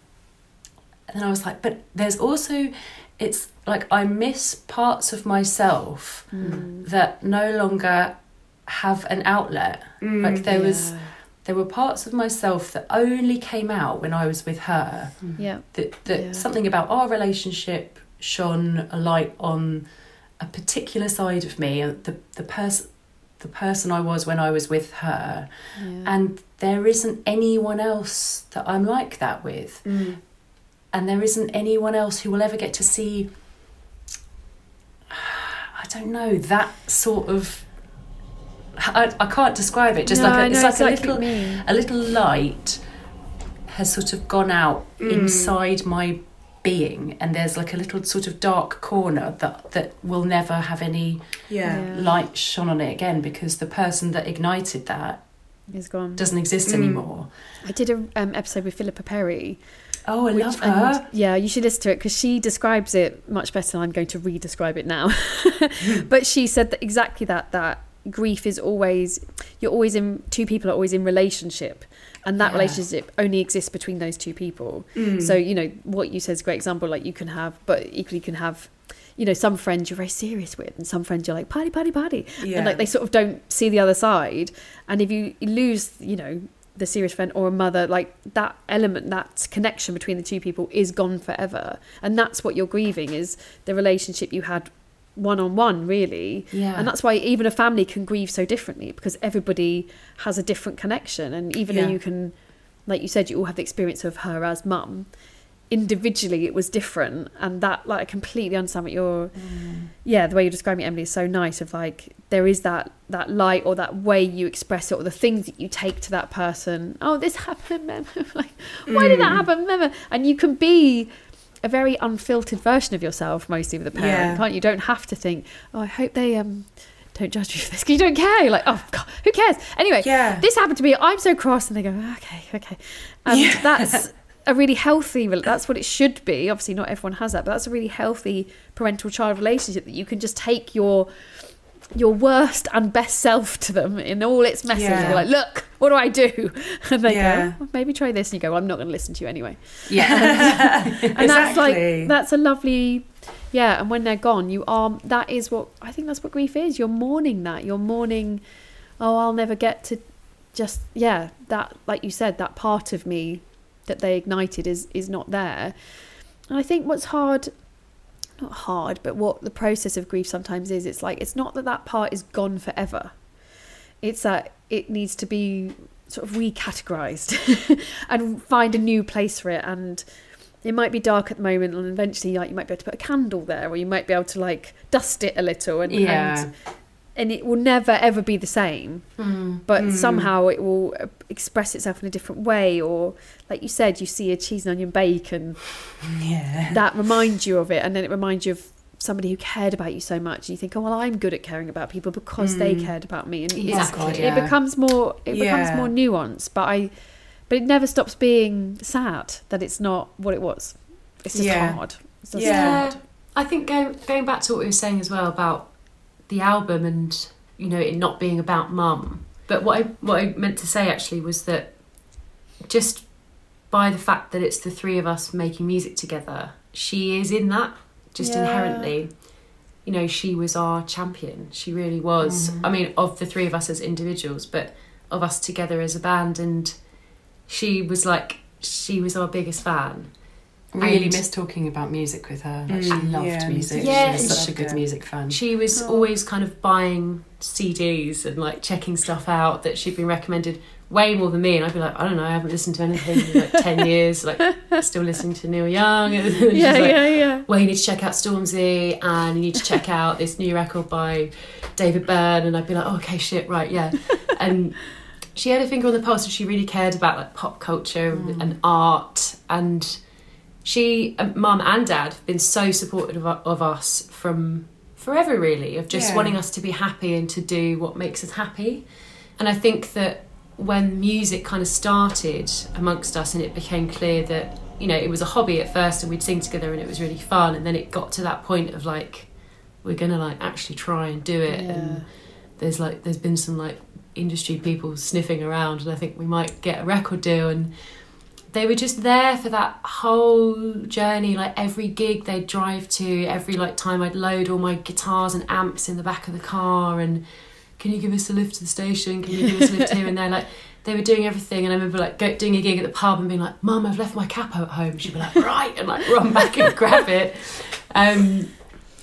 and then I was like, but there's also it's like I miss parts of myself that no longer have an outlet. like there was there were parts of myself that only came out when I was with her. Mm-hmm. Yeah. That that Yeah. something about our relationship shone a light on a particular side of me, and the the person the person I was when I was with her, and there isn't anyone else that I'm like that with, mm. and there isn't anyone else who will ever get to see. <sighs> I don't know that sort of. I, I can't describe it. Just No, like I a, it's know like a little what you mean. a little light has sort of gone out mm. inside my being, and there's like a little sort of dark corner that that will never have any Yeah. light shone on it again because the person that ignited that Is gone. doesn't exist mm. anymore. I did a um, episode with Philippa Perry. Oh, I which- love and, her. yeah, you should listen to it because she describes it much better than I'm going to re-describe it now. <laughs> Hmm. but she said that exactly that that grief is always you're always in two people are always in relationship and that Yeah. relationship only exists between those two people mm. so you know what you said is a great example like you can have but equally you can have you know some friends you're very serious with and some friends you're like party party party Yeah. and like they sort of don't see the other side and if you lose you know the serious friend or a mother like that element that connection between the two people is gone forever and that's what you're grieving is the relationship you had one on one really Yeah. and that's why even a family can grieve so differently because everybody has a different connection and even Yeah. though you can like you said you all have the experience of her as mum individually it was different and that like i completely understand what you're mm. yeah the way you're describing it emily is so nice of like there is that that light or that way you express it or the things that you take to that person oh this happened <laughs> mem. <laughs> like why did that mm. happen mem? and you can be a very unfiltered version of yourself mostly with a parent Yeah. can't you? you don't have to think oh i hope they um don't judge me for this. you don't care you're like oh god who cares anyway Yeah. this happened to me i'm so cross and they go okay okay and that's <laughs> a really healthy that's what it should be obviously not everyone has that but that's a really healthy parental child relationship that you can just take your your worst and best self to them in all its message Yeah. you're like look what do i do? <laughs> And they Yeah. go "Well, maybe try this. And you go i'm not going to listen to you anyway. Yeah. <laughs> and that's like that's a lovely yeah and when they're gone you are that is what i think that's what grief is. You're mourning that. You're mourning oh i'll never get to just yeah that like you said that part of me that they ignited is is not there. And i think what's hard not hard but what the process of grief sometimes is it's like it's not that that part is gone forever it's that it needs to be sort of recategorized <laughs> and find a new place for it and it might be dark at the moment and eventually like you might be able to put a candle there or you might be able to like dust it a little and Yeah. and, and it will never ever be the same. Mm. But mm. somehow it will uh, express itself in a different way or like you said you see a cheese and onion bake and <laughs> Yeah. that reminds you of it and then it reminds you of somebody who cared about you so much and you think oh well i'm good at caring about people because they mm. cared about me. And it's- Exactly, it yeah. becomes more it becomes more nuanced but i but it never stops being sad that it's not what it was. It's just Yeah. hard. It's just Yeah. hard. I think going going back to what we were saying as well about the album and you know it not being about mum. But what I what I meant to say actually was that just by the fact that it's the three of us making music together, she is in that just Yeah. inherently. You know, she was our champion. She really was. Mm-hmm. I mean, of the three of us as individuals, but of us together as a band and she was like she was our biggest fan Really And- miss talking about music with her. Like, she loved yeah, music. Yeah, she was and such a she- good music fan. She was always kind of buying CDs and like checking stuff out that she'd been recommended way more than me. And I'd be like, I don't know, I haven't listened to anything in like 10 <laughs> years, like still listening to Neil Young. <laughs> And she's Yeah, like, yeah, yeah. Well, you need to check out Stormzy and you need to check out this new record by David Byrne. And I'd be like, oh, okay, shit, right, yeah. <laughs> And she had a finger on the pulse and she really cared about like pop culture and art and she uh, mum and dad have been so supportive of, of us from forever really of just Yeah. wanting us to be happy and to do what makes us happy and i think that when music kind of started amongst us and it became clear that you know it was a hobby at first and we'd sing together and it was really fun and then it got to that point of like we're gonna like actually try and do it and there's like there's been some like industry people sniffing around and I think we might get a record deal and they were just there for that whole journey like every gig they'd drive to every like time I'd load all my guitars and amps in the back of the car and can you give us a lift to the station? Can you give us a lift here and there? Like they were doing everything and I remember like go, doing a gig at the pub and being like mum I've left my capo at home. She'd be like right and like run back and grab it. Um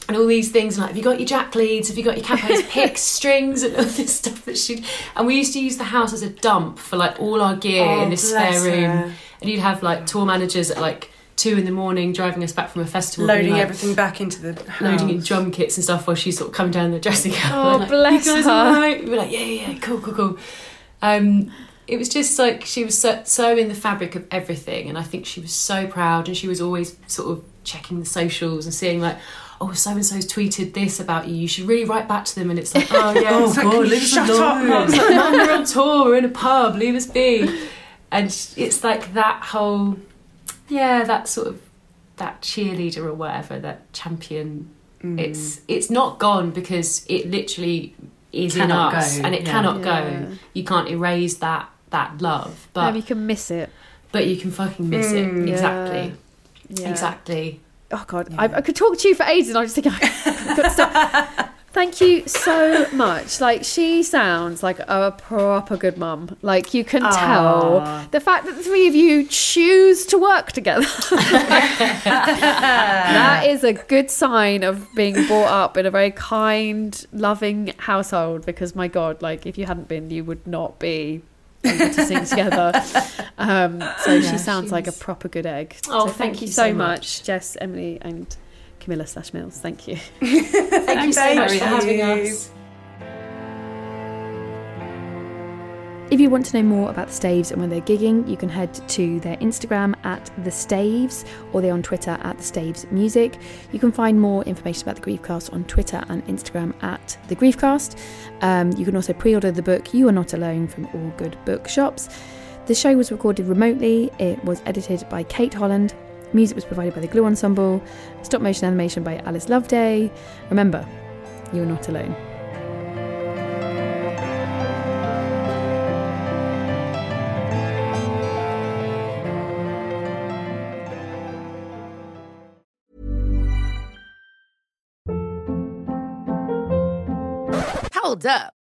and all these things and like have you got your jack leads? Have you got your capos picks strings and all this stuff that she and we used to use the house as a dump for like all our gear Oh, in this spare room her. And you'd have like tour managers at like two in the morning driving us back from a festival being Loading like, everything back into the house. loading in drum kits and stuff while she's sort of coming down the dressing gown Oh, like, bless you guys her. all right? we're like yeah yeah yeah cool cool cool um it was just like she was so, so in the fabric of everything and i think she was so proud and she was always sort of checking the socials and seeing like oh so and so's tweeted this about you you should really write back to them and it's like oh yeah <laughs> Oh, it's like, God, "Can you leave us shut alone." up It's like, Mum, we're on tour we're in a pub leave us be and it's like that whole yeah that sort of that cheerleader or whatever that champion it's it's not gone because it literally is Cannot in us go, and it yeah. cannot Yeah. go you can't erase that that love but Maybe you can miss it. but you can fucking miss Mm. it exactly Yeah. exactly Oh god, I, I could talk to you for ages, and I just think I've got to stop. <laughs> Thank you so much. Like she sounds like a proper good mum. Like you can tell the fact that the three of you choose to work together. <laughs> that is a good sign of being brought up in a very kind, loving household. Because my god, like if you hadn't been, you would not be able to sing together. Um, so she sounds like a proper good egg. Oh, so thank thank you you so so much, Jess, Emily, and Camilla slash Mills. Thank you. <laughs> thank you so much for having us If you want to know more about the Staves and when they're gigging, you can head to their Instagram at the Staves or they're on Twitter at the Staves Music. You can find more information about the Griefcast on Twitter and Instagram at the Griefcast. Um, you can also pre-order the book You Are Not Alone from all good bookshops. The show was recorded remotely. It was edited by Kate Holland. Music was provided by the Glue Ensemble. Stop motion animation by Alice Loveday. Remember, you are not alone. Hold up.